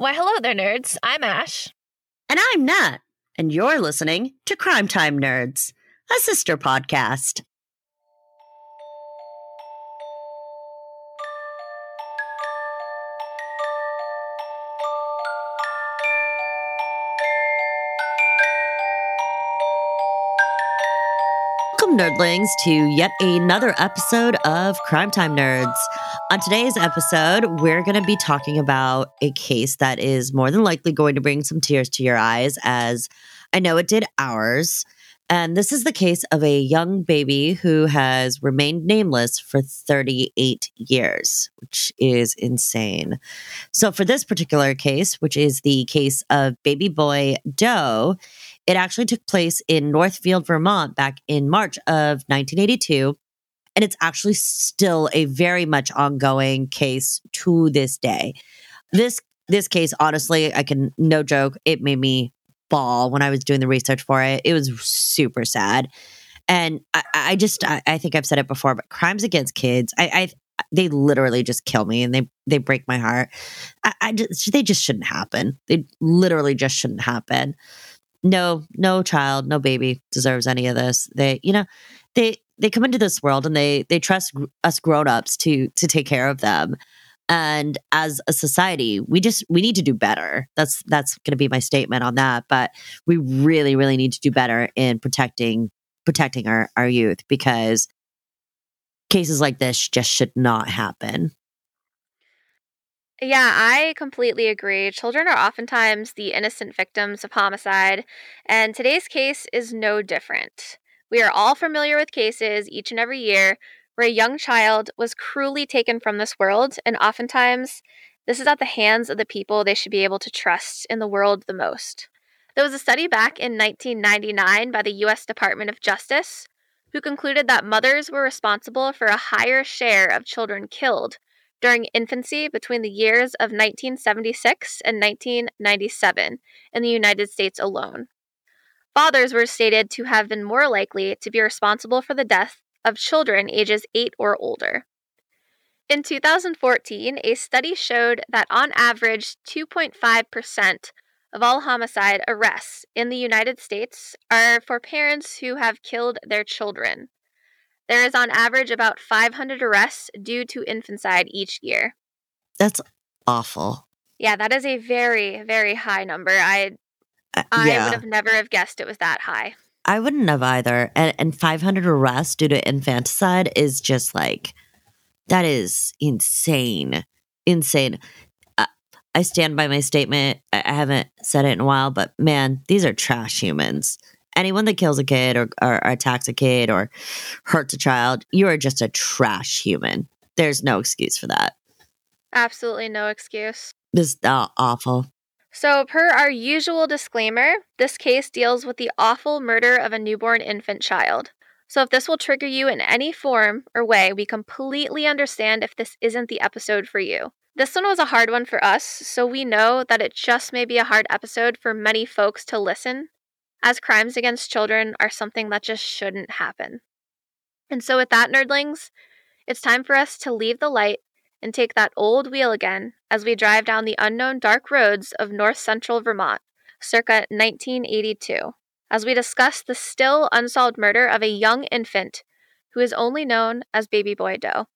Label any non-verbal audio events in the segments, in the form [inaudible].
Why, hello there, nerds. I'm Ash. And I'm Nat. And you're listening to Crime Time Nerds, a sister podcast. Nerdlings, to yet another episode of Crime Time Nerds. On today's episode, we're going to be talking about a case that is more than likely going to bring some tears to your eyes, as I know it did ours. And this is the case of a young baby who has remained nameless for 38 years, which is insane. So, for this particular case, which is the case of baby boy Doe, it actually took place in Northfield, Vermont back in March of 1982. And it's actually still a very much ongoing case to this day. This this case, honestly, I can no joke, it made me bawl when I was doing the research for it. It was super sad. And I, I just I, I, think I've said it before, but crimes against kids, I, I they literally just kill me and they they break my heart. I, I just they just shouldn't happen. They literally just shouldn't happen no no child no baby deserves any of this. They you know they they come into this world and they they trust us grown-ups to to take care of them. And as a society we just we need to do better. That's that's going to be my statement on that. But we really really need to do better in protecting protecting our our youth because cases like this just should not happen yeah, I completely agree. Children are oftentimes the innocent victims of homicide, and today's case is no different. We are all familiar with cases each and every year where a young child was cruelly taken from this world, and oftentimes this is at the hands of the people they should be able to trust in the world the most. There was a study back in 1999 by the U.S. Department of Justice who concluded that mothers were responsible for a higher share of children killed during infancy between the years of 1976 and 1997 in the United States alone. Fathers were stated to have been more likely to be responsible for the death of children ages 8 or older. In 2014, a study showed that on average, 2.5% of all homicide arrests in the United States are for parents who have killed their children. There is on average about 500 arrests due to infanticide each year. That's awful. Yeah, that is a very, very high number. I uh, I would have never have guessed it was that high. I wouldn't have either. And, and 500 arrests due to infanticide is just like, that is insane. Insane. Uh, I stand by my statement. I haven't said it in a while, but man, these are trash humans anyone that kills a kid or, or, attacks a kid or hurts a child, you are just a trash human. There's no excuse for that. Absolutely no excuse. This uh, awful. So, per our usual disclaimer, this case deals with the awful murder of a newborn infant child. So, if this will trigger you in any form or way, we completely understand if this isn't the episode for you. This one was a hard one for us, so we know that it just may be a hard episode for many folks to listen as crimes against children are something that just shouldn't happen. And so, with that, nerdlings, it's time for us to leave the light and take that old wheel again as we drive down the unknown dark roads of north central Vermont, circa 1982, as we discuss the still unsolved murder of a young infant who is only known as Baby Boy Doe.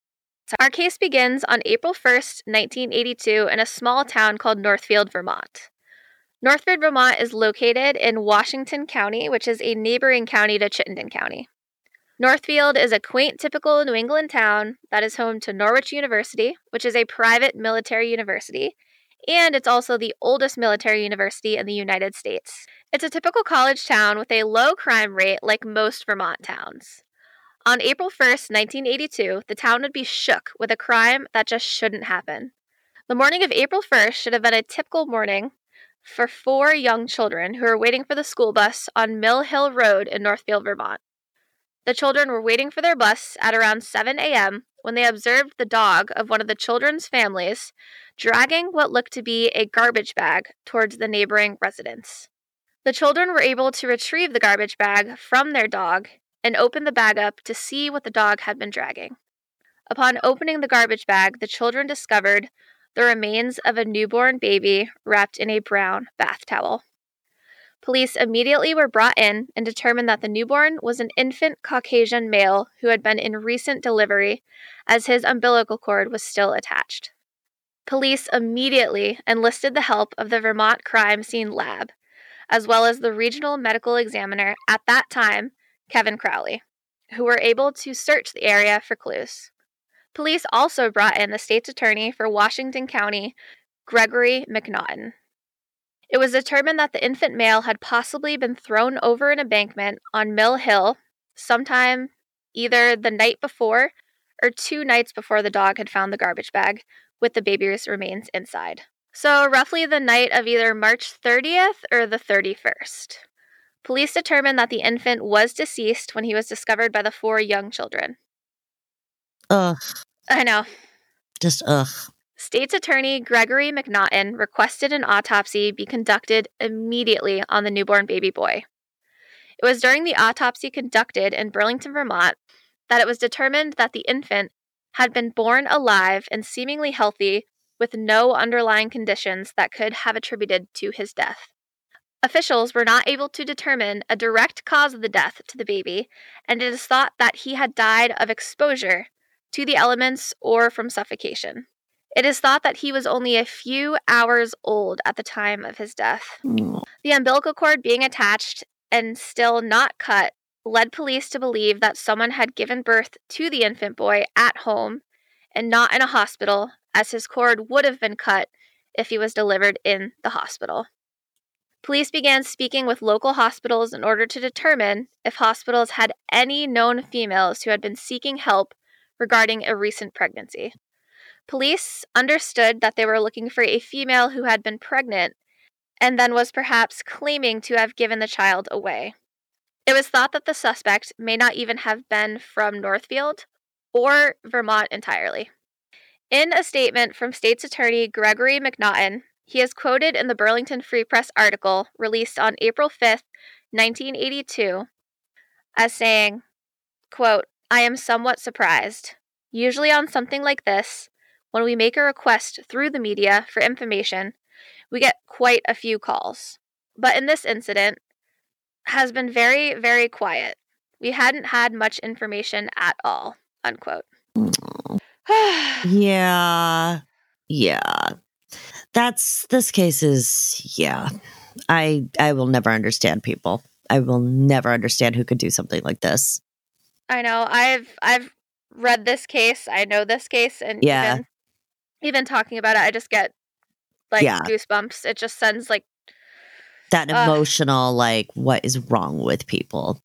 Our case begins on April 1st, 1982, in a small town called Northfield, Vermont. Northfield, Vermont is located in Washington County, which is a neighboring county to Chittenden County. Northfield is a quaint, typical New England town that is home to Norwich University, which is a private military university, and it's also the oldest military university in the United States. It's a typical college town with a low crime rate like most Vermont towns. On April 1st, 1982, the town would be shook with a crime that just shouldn't happen. The morning of April 1st should have been a typical morning for four young children who were waiting for the school bus on Mill Hill Road in Northfield, Vermont. The children were waiting for their bus at around 7 a.m. when they observed the dog of one of the children's families dragging what looked to be a garbage bag towards the neighboring residence. The children were able to retrieve the garbage bag from their dog and open the bag up to see what the dog had been dragging. Upon opening the garbage bag, the children discovered the remains of a newborn baby wrapped in a brown bath towel. Police immediately were brought in and determined that the newborn was an infant Caucasian male who had been in recent delivery, as his umbilical cord was still attached. Police immediately enlisted the help of the Vermont Crime Scene Lab, as well as the regional medical examiner at that time, Kevin Crowley, who were able to search the area for clues. Police also brought in the state's attorney for Washington County, Gregory McNaughton. It was determined that the infant male had possibly been thrown over an embankment on Mill Hill sometime either the night before or two nights before the dog had found the garbage bag with the baby's remains inside. So, roughly the night of either March 30th or the 31st. Police determined that the infant was deceased when he was discovered by the four young children. Ugh. I know. Just ugh. State's Attorney Gregory McNaughton requested an autopsy be conducted immediately on the newborn baby boy. It was during the autopsy conducted in Burlington, Vermont, that it was determined that the infant had been born alive and seemingly healthy with no underlying conditions that could have attributed to his death. Officials were not able to determine a direct cause of the death to the baby, and it is thought that he had died of exposure to the elements or from suffocation. It is thought that he was only a few hours old at the time of his death. Mm. The umbilical cord being attached and still not cut led police to believe that someone had given birth to the infant boy at home and not in a hospital, as his cord would have been cut if he was delivered in the hospital. Police began speaking with local hospitals in order to determine if hospitals had any known females who had been seeking help regarding a recent pregnancy. Police understood that they were looking for a female who had been pregnant and then was perhaps claiming to have given the child away. It was thought that the suspect may not even have been from Northfield or Vermont entirely. In a statement from State's Attorney Gregory McNaughton, he is quoted in the Burlington Free Press article released on April 5th, 1982, as saying, quote, I am somewhat surprised. Usually on something like this, when we make a request through the media for information, we get quite a few calls. But in this incident, has been very, very quiet. We hadn't had much information at all. Unquote. [sighs] yeah. Yeah. That's this case is yeah. I I will never understand people. I will never understand who could do something like this. I know. I've I've read this case. I know this case and Yeah. even even talking about it, I just get like Yeah. goosebumps. It just sends like That emotional like what is wrong with people?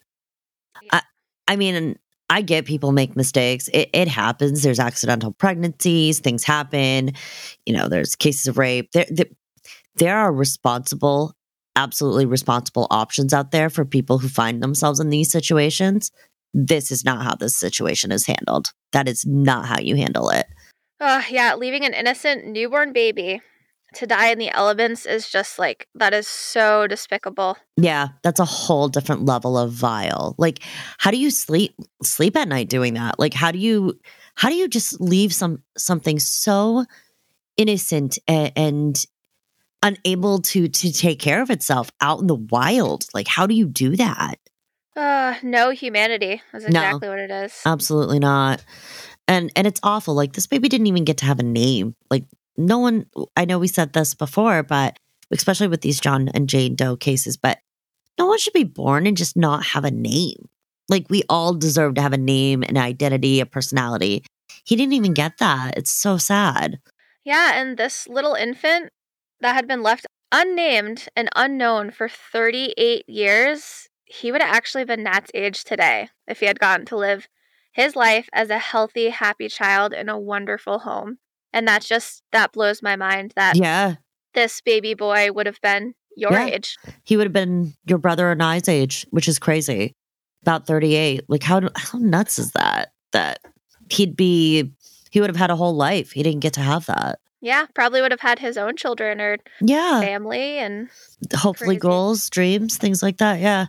I I mean I get people make mistakes. It, it happens. There's accidental pregnancies. Things happen. You know, there's cases of rape. There, there, there are responsible, absolutely responsible options out there for people who find themselves in these situations. This is not how this situation is handled. That is not how you handle it. uh yeah, leaving an innocent newborn baby to die in the elements is just like that is so despicable. Yeah, that's a whole different level of vile. Like, how do you sleep sleep at night doing that? Like, how do you how do you just leave some something so innocent and, and unable to to take care of itself out in the wild? Like, how do you do that? Uh no humanity is No. exactly what it is. Absolutely not. And and it's awful. Like this baby didn't even get to have a name. Like no one I know we said this before, but especially with these John and Jane Doe cases, but no one should be born and just not have a name. Like we all deserve to have a name, an identity, a personality. He didn't even get that. It's so sad. Yeah, and this little infant that had been left unnamed and unknown for 38 years, he would have actually been Nat's age today if he had gotten to live his life as a healthy, happy child in a wonderful home. And that's just, that blows my mind that Yeah. this baby boy would have been your Yeah. age. He would have been your brother and I's age, which is crazy. About 38. Like how how nuts is that? That he'd be he would have had a whole life. He didn't get to have that. Yeah, probably would have had his own children or Yeah. family. And Hopefully Crazy. goals, dreams, things like that. Yeah.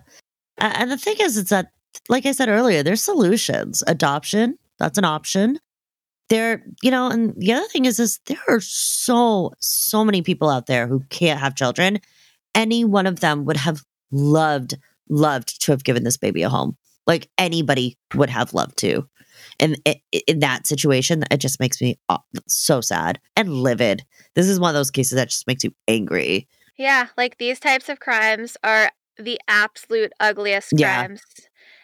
And the thing is, it's that, like I said earlier, there's solutions. Adoption, that's an option. there, you know, and the other thing is, is there are so, so many people out there who can't have children. Any one of them would have loved, loved to have given this baby a home. Like anybody would have loved to. And in that situation, it just makes me aw- so sad and livid. This is one of those cases that just makes you angry. Yeah, like these types of crimes are the absolute ugliest Yeah. crimes.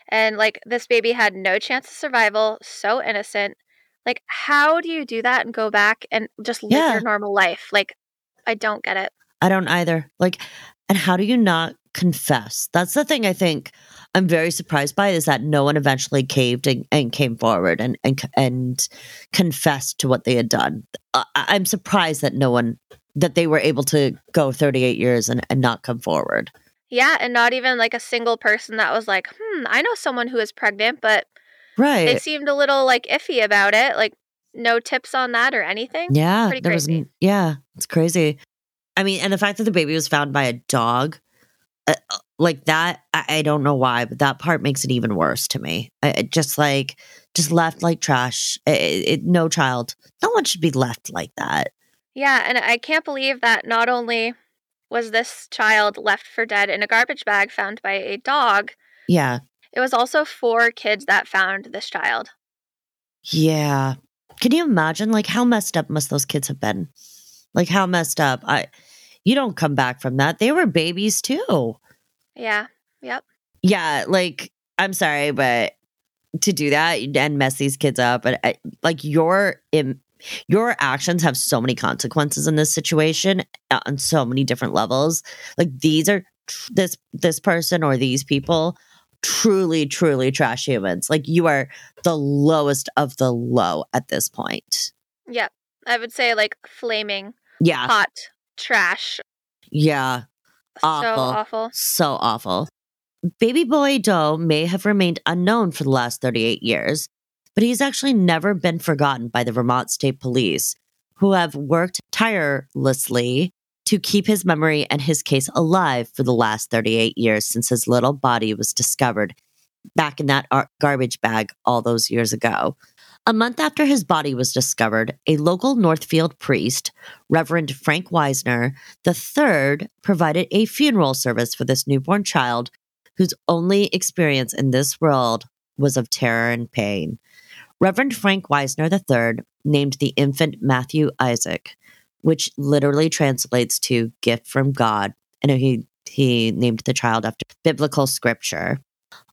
And like this baby had no chance of survival, so innocent. Like, how do you do that and go back and just live Yeah. your normal life? Like, I don't get it. I don't either. Like, and how do you not confess? That's the thing I think I'm very surprised by is that no one eventually caved and, and came forward and, and and confessed to what they had done. I, I'm surprised that no one that they were able to go 38 years and, and not come forward. Yeah, and not even like a single person that was like, hmm, I know someone who is pregnant, but Right. they seemed a little like iffy about it. Like, no tips on that or anything. yeah. pretty there was crazy. n- yeah, it's crazy. I mean, and the fact that the baby was found by a dog uh, uh, like that, I, I don't know why, but that part makes it even worse to me. I, it just like, just left like trash. It, it, no child, no one should be left like that. Yeah, and I can't believe that not only was this child left for dead in a garbage bag found by a dog, Yeah, it was also four kids that found this child. yeah. Can you imagine like how messed up must those kids have been? Like how messed up? I, you don't come back from that. They were babies too. Yeah. Yep. Yeah, like I'm sorry, but to do that and mess these kids up, and uh, like your im- your actions have so many consequences in this situation uh, on so many different levels. Like these are tr- this this person or these people truly truly trash humans. Like you are the lowest of the low at this point. Yep. I would say like flaming Yeah, hot trash. yeah. So Awful. awful. So awful. Baby boy Doe may have remained unknown for the last 38 years, but he's actually never been forgotten by the Vermont State Police, who have worked tirelessly to keep his memory and his case alive for the last 38 years since his little body was discovered back in that ar- garbage bag all those years ago. A month after his body was discovered, a local Northfield priest, Reverend Frank Wisner, third provided a funeral service for this newborn child whose only experience in this world was of terror and pain. Reverend Frank Wisner III named the infant Matthew Isaac, which literally translates to gift from God. And he, he named the child after biblical scripture.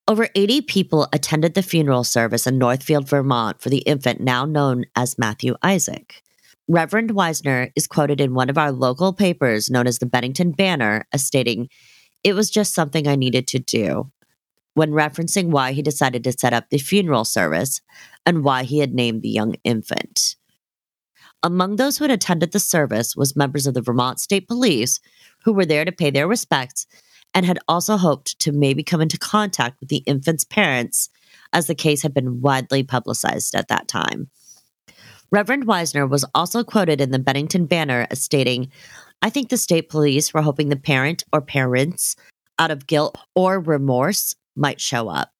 Over 80 people attended the funeral service in Northfield, Vermont for the infant now known as Matthew Isaac. Reverend Wisner is quoted in one of our local papers known as the Bennington Banner as stating, It was just something I needed to do, when referencing why he decided to set up the funeral service and why he had named the young infant. Among those who had attended the service was members of the Vermont State Police who were there to pay their respects and had also hoped to maybe come into contact with the infant's parents as the case had been widely publicized at that time. Reverend Weisner was also quoted in the Bennington Banner as stating, I think the state police were hoping the parent or parents, out of guilt or remorse, might show up.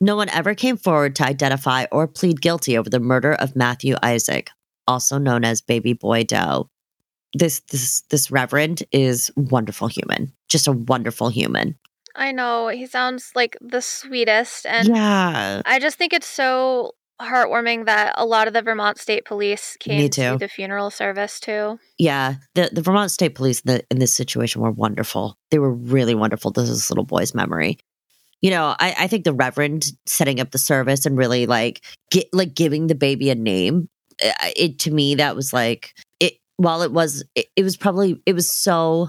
No one ever came forward to identify or plead guilty over the murder of Matthew Isaac, also known as Baby Boy Doe. This this this reverend is wonderful human, just a wonderful human. I know. He sounds like the sweetest. And yeah, I just think it's so heartwarming that a lot of the Vermont State Police came to the funeral service too. yeah. The the Vermont State Police in, the, in this situation were wonderful. They were really wonderful to this little boy's memory. You know, I, I think the reverend setting up the service and really like get like giving the baby a name. uh, It to me that was like it. While it was, it, it was probably it was so.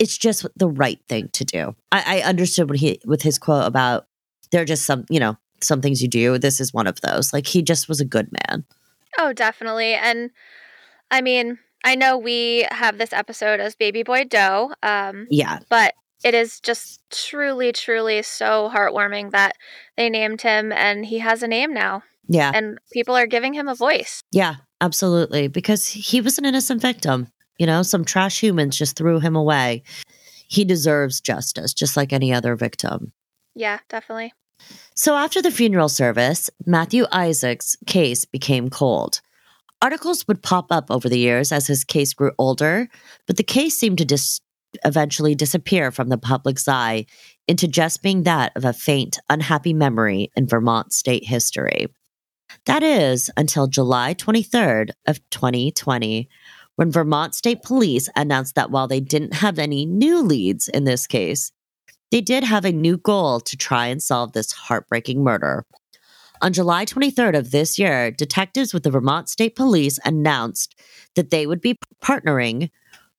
It's just the right thing to do. I, I understood what he with his quote about there are just some you know some things you do. This is one of those. Like he just was a good man. Oh, definitely. And I mean, I know we have this episode as Baby Boy Doe, um, Yeah, but it is just truly, truly so heartwarming that they named him and he has a name now yeah. and people are giving him a voice. Yeah, absolutely. Because he was an innocent victim. You know, some trash humans just threw him away. He deserves justice, just like any other victim. Yeah, definitely. So after the funeral service, Matthew Isaac's case became cold. Articles would pop up over the years as his case grew older, but the case seemed to dis- eventually disappear from the public's eye into just being that of a faint, unhappy memory in Vermont state history. That is until July 23rd of 2020, when Vermont State Police announced that while they didn't have any new leads in this case, they did have a new goal to try and solve this heartbreaking murder. On July 23rd of this year, detectives with the Vermont State Police announced that they would be partnering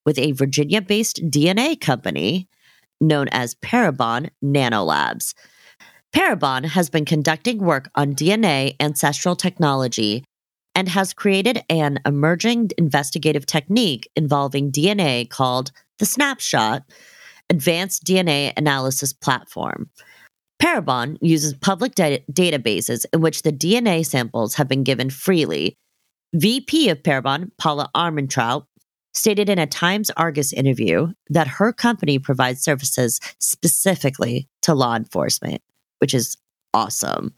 with a Virginia based DNA company known as Parabon Nanolabs. Parabon has been conducting work on DNA ancestral technology and has created an emerging investigative technique involving DNA called the snapshot advanced DNA analysis platform. Parabon uses public da- databases in which the DNA samples have been given freely. VP of Parabon, Paula Armentrout, stated in a Times Argus interview that her company provides services specifically to law enforcement, which is awesome.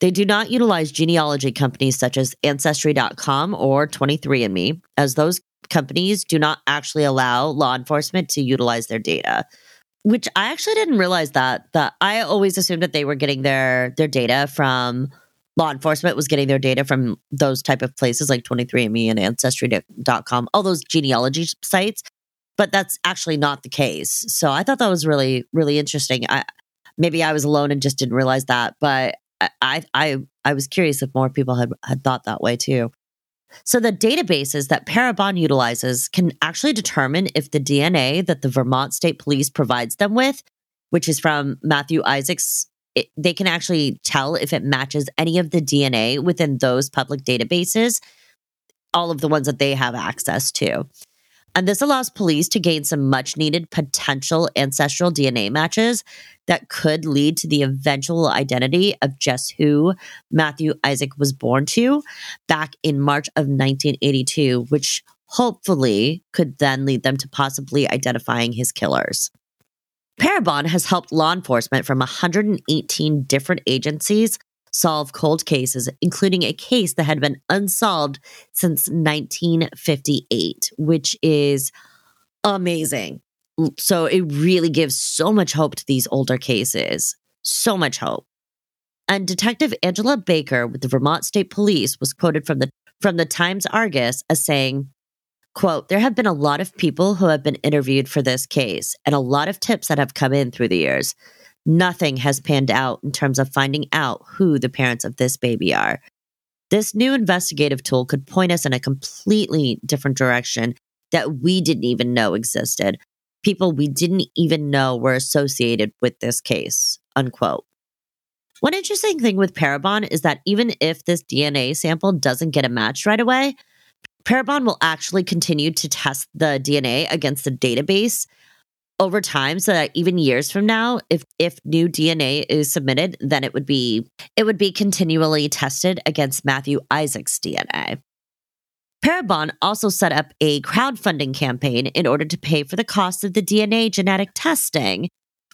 They do not utilize genealogy companies such as Ancestry.com or 23andMe, as those companies do not actually allow law enforcement to utilize their data which I actually didn't realize that that I always assumed that they were getting their their data from law enforcement was getting their data from those type of places like 23andme and ancestry.com all those genealogy sites but that's actually not the case. So i thought that was really really interesting. I maybe i was alone and just didn't realize that but i i i was curious if more people had had thought that way too. So the databases that Parabon utilizes can actually determine if the DNA that the Vermont State Police provides them with, which is from Matthew Isaacs, it, they can actually tell if it matches any of the DNA within those public databases, all of the ones that they have access to. And this allows police to gain some much needed potential ancestral DNA matches that could lead to the eventual identity of just who Matthew Isaac was born to back in March of 1982, which hopefully could then lead them to possibly identifying his killers. Parabon has helped law enforcement from 118 different agencies solve cold cases, including a case that had been unsolved since 1958, which is amazing. So it really gives so much hope to these older cases. So much hope. And Detective Angela Baker with the Vermont State Police was quoted from the from the Times Argus as saying, quote, there have been a lot of people who have been interviewed for this case and a lot of tips that have come in through the years nothing has panned out in terms of finding out who the parents of this baby are. This new investigative tool could point us in a completely different direction that we didn't even know existed. People we didn't even know were associated with this case. Unquote. One interesting thing with Parabon is that even if this DNA sample doesn't get a match right away, Parabon will actually continue to test the DNA against the database over time so that even years from now if if new dna is submitted then it would be it would be continually tested against matthew isaac's dna parabon also set up a crowdfunding campaign in order to pay for the cost of the dna genetic testing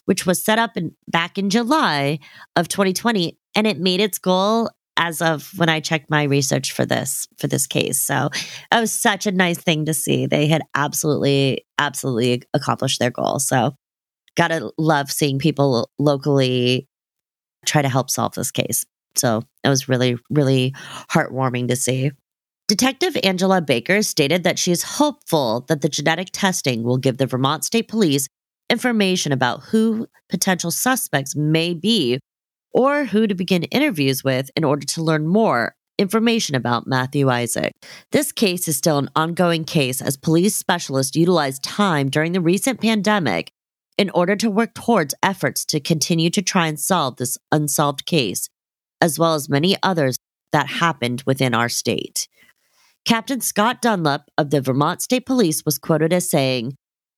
which was set up in, back in july of 2020 and it made its goal as of when I checked my research for this for this case. So it was such a nice thing to see. They had absolutely absolutely accomplished their goal. So gotta love seeing people locally try to help solve this case. So it was really really heartwarming to see. Detective Angela Baker stated that she is hopeful that the genetic testing will give the Vermont State Police information about who potential suspects may be or who to begin interviews with in order to learn more information about Matthew Isaac. This case is still an ongoing case as police specialists utilized time during the recent pandemic in order to work towards efforts to continue to try and solve this unsolved case, as well as many others that happened within our state. Captain Scott Dunlap of the Vermont State Police was quoted as saying,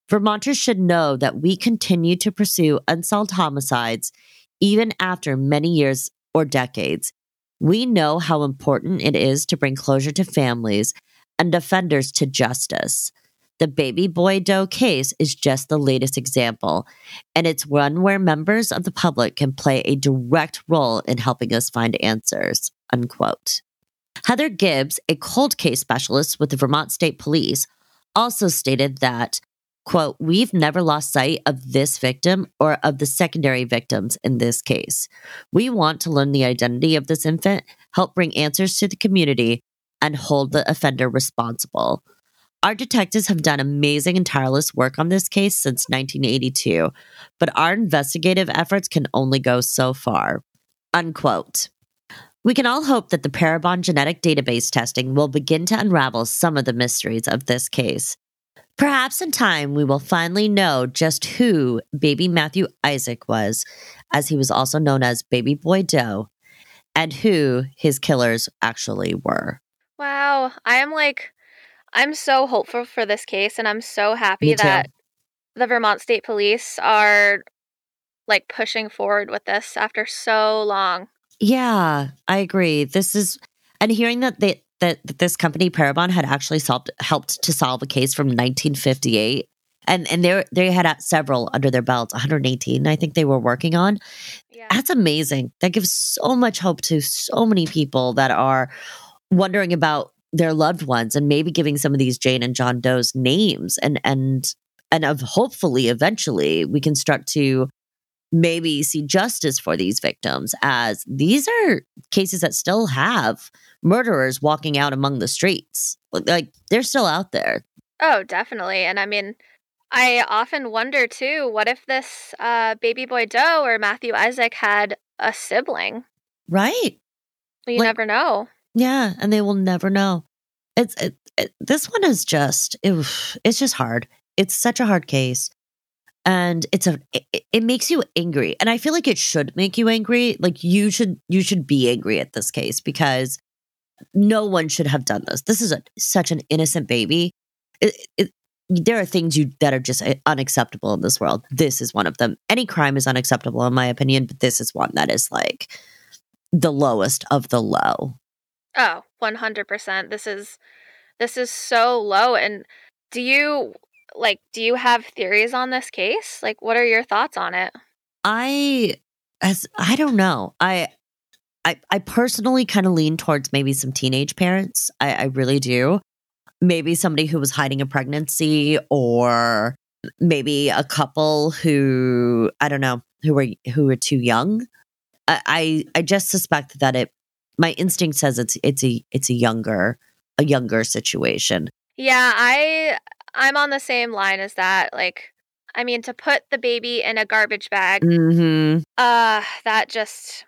Vermonters should know that we continue to pursue unsolved homicides even after many years or decades. We know how important it is to bring closure to families and offenders to justice. The baby boy doe case is just the latest example, and it's one where members of the public can play a direct role in helping us find answers. Unquote. Heather Gibbs, a cold case specialist with the Vermont State Police, also stated that, quote, we've never lost sight of this victim or of the secondary victims in this case. We want to learn the identity of this infant, help bring answers to the community, and hold the offender responsible. Our detectives have done amazing and tireless work on this case since 1982, but our investigative efforts can only go so far. Unquote. We can all hope that the Parabon genetic database testing will begin to unravel some of the mysteries of this case. Perhaps in time we will finally know just who baby Matthew Isaac was, as he was also known as Baby Boy Doe, and who his killers actually were. Wow. I am like, I'm so hopeful for this case, and I'm so happy that the Vermont State Police are like pushing forward with this after so long. Yeah, I agree. This is, and hearing that they, that, that this company Parabon had actually solved helped to solve a case from 1958, and and they they had several under their belts, 118, I think they were working on. Yeah. That's amazing. That gives so much hope to so many people that are wondering about their loved ones and maybe giving some of these Jane and John Doe's names and and and of hopefully eventually we can start to maybe see justice for these victims as these are cases that still have murderers walking out among the streets. Like they're still out there. Oh, definitely. And I mean, I often wonder too, what if this uh, baby boy Doe or Matthew Isaac had a sibling? Right. You Like- never know. Yeah, and they will never know. It's it, it, this one is just it, it's just hard. It's such a hard case, and it's a it, it makes you angry, and I feel like it should make you angry. Like you should you should be angry at this case because no one should have done this. This is a, such an innocent baby. It, it, there are things you that are just uh, unacceptable in this world. This is one of them. Any crime is unacceptable in my opinion, but this is one that is like the lowest of the low. Oh, 100%. This is this is so low and do you like do you have theories on this case? Like what are your thoughts on it? I as I don't know. I I I personally kind of lean towards maybe some teenage parents. I, I really do. Maybe somebody who was hiding a pregnancy or maybe a couple who I don't know, who were who were too young. I I, I just suspect that it my instinct says it's it's a it's a younger a younger situation. Yeah, I I'm on the same line as that. Like I mean to put the baby in a garbage bag, Mm-hmm. uh that just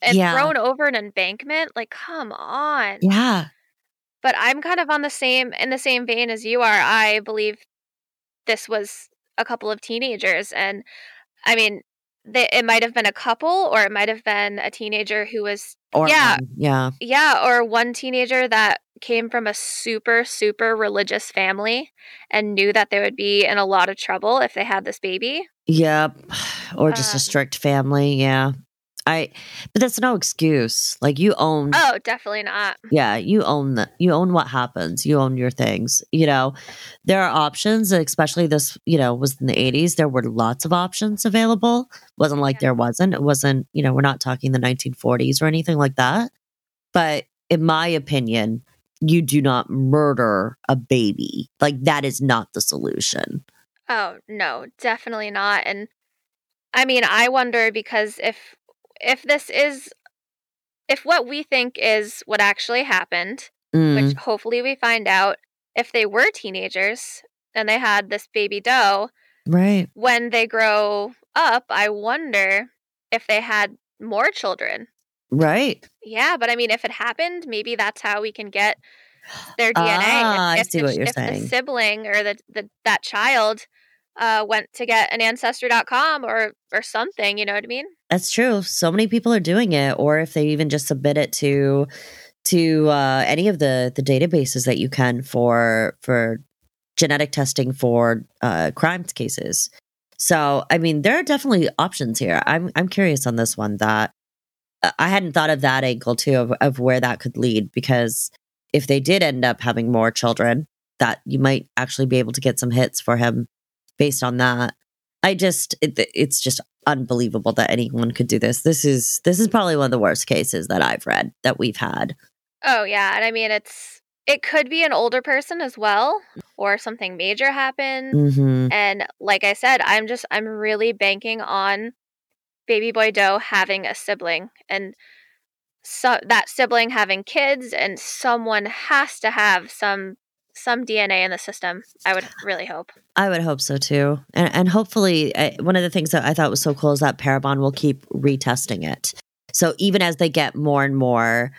and yeah. thrown over an embankment, like come on. yeah. But I'm kind of on the same in the same vein as you are. I believe this was a couple of teenagers and I mean they, it might have been a couple or it might have been a teenager who was Or Yeah. one, yeah. yeah or one teenager that came from a super super religious family and knew that they would be in a lot of trouble if they had this baby Yep. [sighs] Or just Um, a strict family. Yeah. I but that's no excuse. Like you own oh definitely not yeah, you own the you own what happens. You own your things. You know, there are options, especially this, you know, was in the 80s. There were lots of options available. Wasn't like Yeah. there wasn't. It wasn't, you know, we're not talking the 1940s or anything like that. But in my opinion, you do not murder a baby. Like that is not the solution. Oh, no, definitely not. And I mean, I wonder because if if this is if what we think is what actually happened, Mm, which hopefully we find out if they were teenagers and they had this baby doe, right. when they grow up, I wonder if they had more children. Right. Yeah, but I mean, if it happened, maybe that's how we can get their DNA. Ah, if, I see the, what you're if saying. the sibling or the, the that child uh, went to get an ancestry.com or or something, you know what I mean? That's true. So many people are doing it, or if they even just submit it to to uh, any of the the databases that you can for for genetic testing for uh, crime cases. So, I mean, there are definitely options here. I'm I'm curious on this one that I hadn't thought of that angle too of, of where that could lead because if they did end up having more children, that you might actually be able to get some hits for him based on that. I just it, it's just unbelievable that anyone could do this. This is this is probably one of the worst cases that I've read that we've had. Oh yeah, and I mean it's it could be an older person as well or something major happened. hmm And like I said, I'm just I'm really banking on baby boy Doe having a sibling and so that sibling having kids and someone has to have some some DNA in the system. I would [sighs] really hope. I would hope so too, and and hopefully uh, one of the things that I thought was so cool is that Parabon will keep retesting it. So even as they get more and more,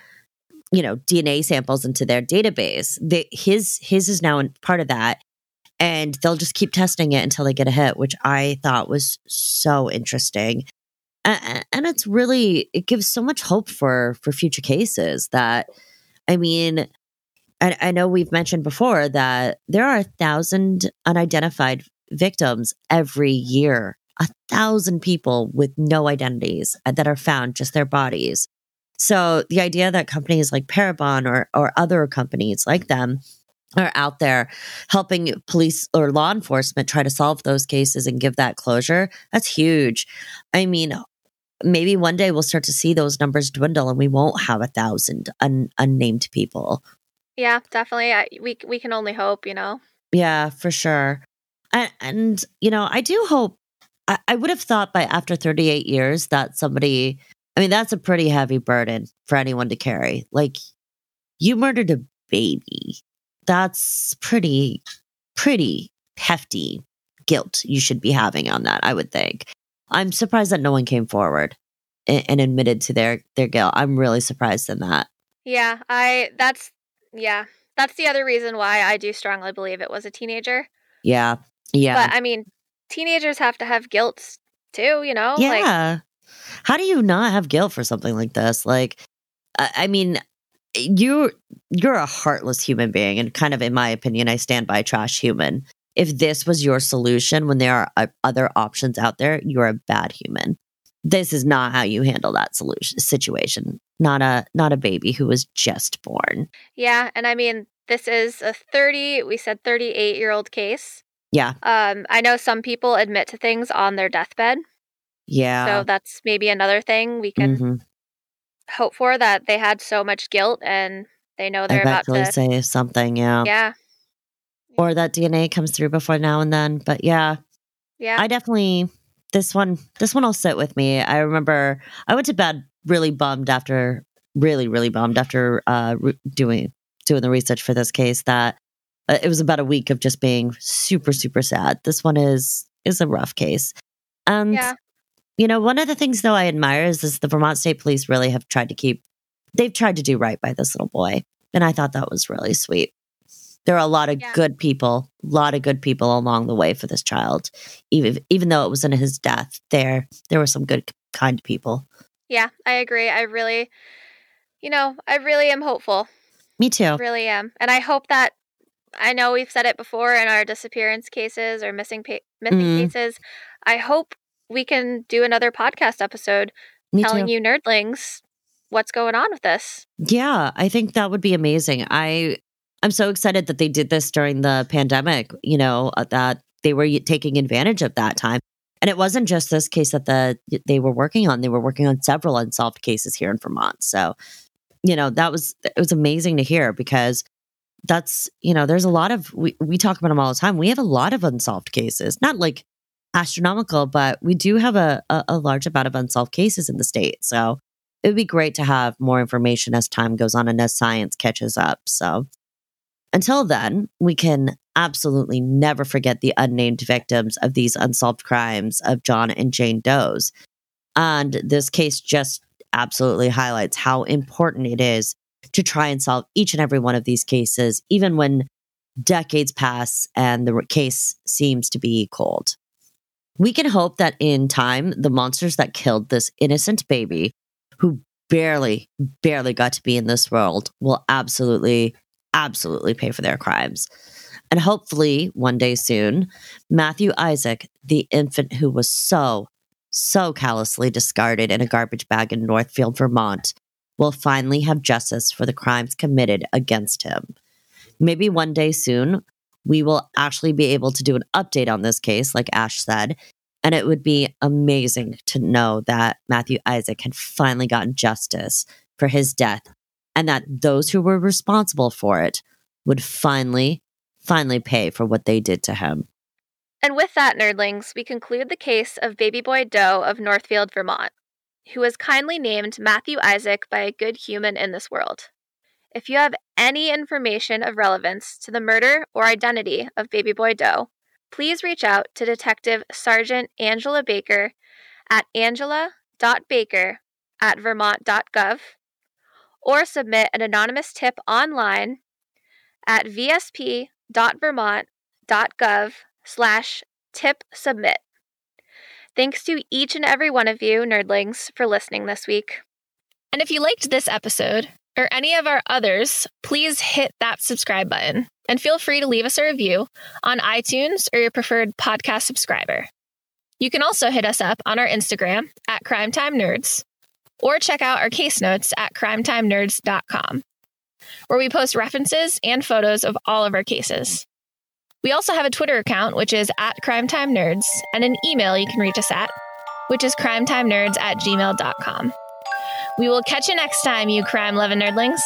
you know, DNA samples into their database, they, his his is now in part of that, and they'll just keep testing it until they get a hit, which I thought was so interesting. And, it's really it gives so much hope for for future cases that I mean I, I know we've mentioned before that there are a thousand unidentified victims every year, a thousand people with no identities uh, that are found, just their bodies. So the idea that companies like Parabon or, or other companies like them are out there helping police or law enforcement try to solve those cases and give that closure, that's huge. I mean, maybe one day we'll start to see those numbers dwindle and we won't have a thousand un- unnamed people. Yeah, definitely. I, we we can only hope, you know. Yeah, for sure. And, and you know, I do hope. I, I would have thought by after 38 years that somebody. I mean, that's a pretty heavy burden for anyone to carry. Like, you murdered a baby. That's pretty, pretty hefty guilt you should be having on that. I would think. I'm surprised that no one came forward and, and admitted to their their guilt. I'm really surprised in that. Yeah, I that's yeah. That's the other reason why I do strongly believe it was a teenager. Yeah, yeah. But I mean, teenagers have to have guilt too, you know? Like Yeah. How do you not have guilt for something like this? Like, I I mean, you you're a heartless human being, and kind of, in my opinion, I stand by trash human. If this was your solution when there are uh, other options out there, you're a bad human. This is not how you handle that solution situation. Not a not a baby who was just born. Yeah, and I mean, this is a 30, we said 38 year old case. Yeah, Um, I know some people admit to things on their deathbed. yeah. So that's maybe another thing we can Mhm. hope for that they had so much guilt and they know they're about to. say something. Yeah. Yeah, Or that DNA comes through before now and then. But yeah, yeah. I definitely this one this one will sit with me. I remember I went to bed really bummed after really really bummed after uh re- doing doing the research for this case that uh, it was about a week of just being super super sad. This one is is a rough case. And yeah. you know, one of the things though I admire is this the Vermont State Police really have tried to keep they've tried to do right by this little boy. And I thought that was really sweet. There are a lot of Yeah. good people, a lot of good people along the way for this child. Even even though it was in his death, there there were some good kind people. Yeah, I agree. I really, you know, I really am hopeful. Me too. Really am. And I hope that I know we've said it before in our disappearance cases or missing pa- missing Mhm. cases. I hope we can do another podcast episode Me telling too. you nerdlings what's going on with this. Yeah, I think that would be amazing. I I'm so excited that they did this during the pandemic, you know, uh, that they were taking advantage of that time. And it wasn't just this case that the they were working on. They were working on several unsolved cases here in Vermont. So, you know, that was it was amazing to hear because that's, you know, there's a lot of we we talk about them all the time. We have a lot of unsolved cases. Not like astronomical, but we do have a, a, a large amount of unsolved cases in the state. So it would be great to have more information as time goes on and as science catches up. So until then, we can absolutely never forget the unnamed victims of these unsolved crimes of John and Jane Doe's. And this case just absolutely highlights how important it is to try and solve each and every one of these cases, even when decades pass and the case seems to be cold. We can hope that in time, the monsters that killed this innocent baby, who barely, barely got to be in this world, will absolutely, absolutely pay for their crimes. And hopefully, one day soon, Matthew Isaac, the infant who was so, so callously discarded in a garbage bag in Northfield, Vermont, will finally have justice for the crimes committed against him. Maybe one day soon, we will actually be able to do an update on this case, like Ash said. And it would be amazing to know that Matthew Isaac had finally gotten justice for his death and that those who were responsible for it would finally, finally pay for what they did to him. And with that, nerdlings, we conclude the case of baby boy Doe of Northfield, Vermont, who was kindly named Matthew Isaac by a good human in this world. If you have any information of relevance to the murder or identity of baby boy Doe, please reach out to Detective Sergeant Angela Baker at angela.baker at vermont.gov or submit an anonymous tip online at vsp.vermont.gov slash tip submit. Thanks to each and every one of you, nerdlings, for listening this week. And if you liked this episode or any of our others, please hit that subscribe button and feel free to leave us a review on iTunes or your preferred podcast subscriber. You can also hit us up on our Instagram at Crime Time Nerds or check out our case notes at crimetimenerds.com, where we post references and photos of all of our cases. We also have a Twitter account, which is at Crime Time Nerds, and an email you can reach us at, which is crimetimenerds at gmail.com. We will catch you next time, you crime loving nerdlings.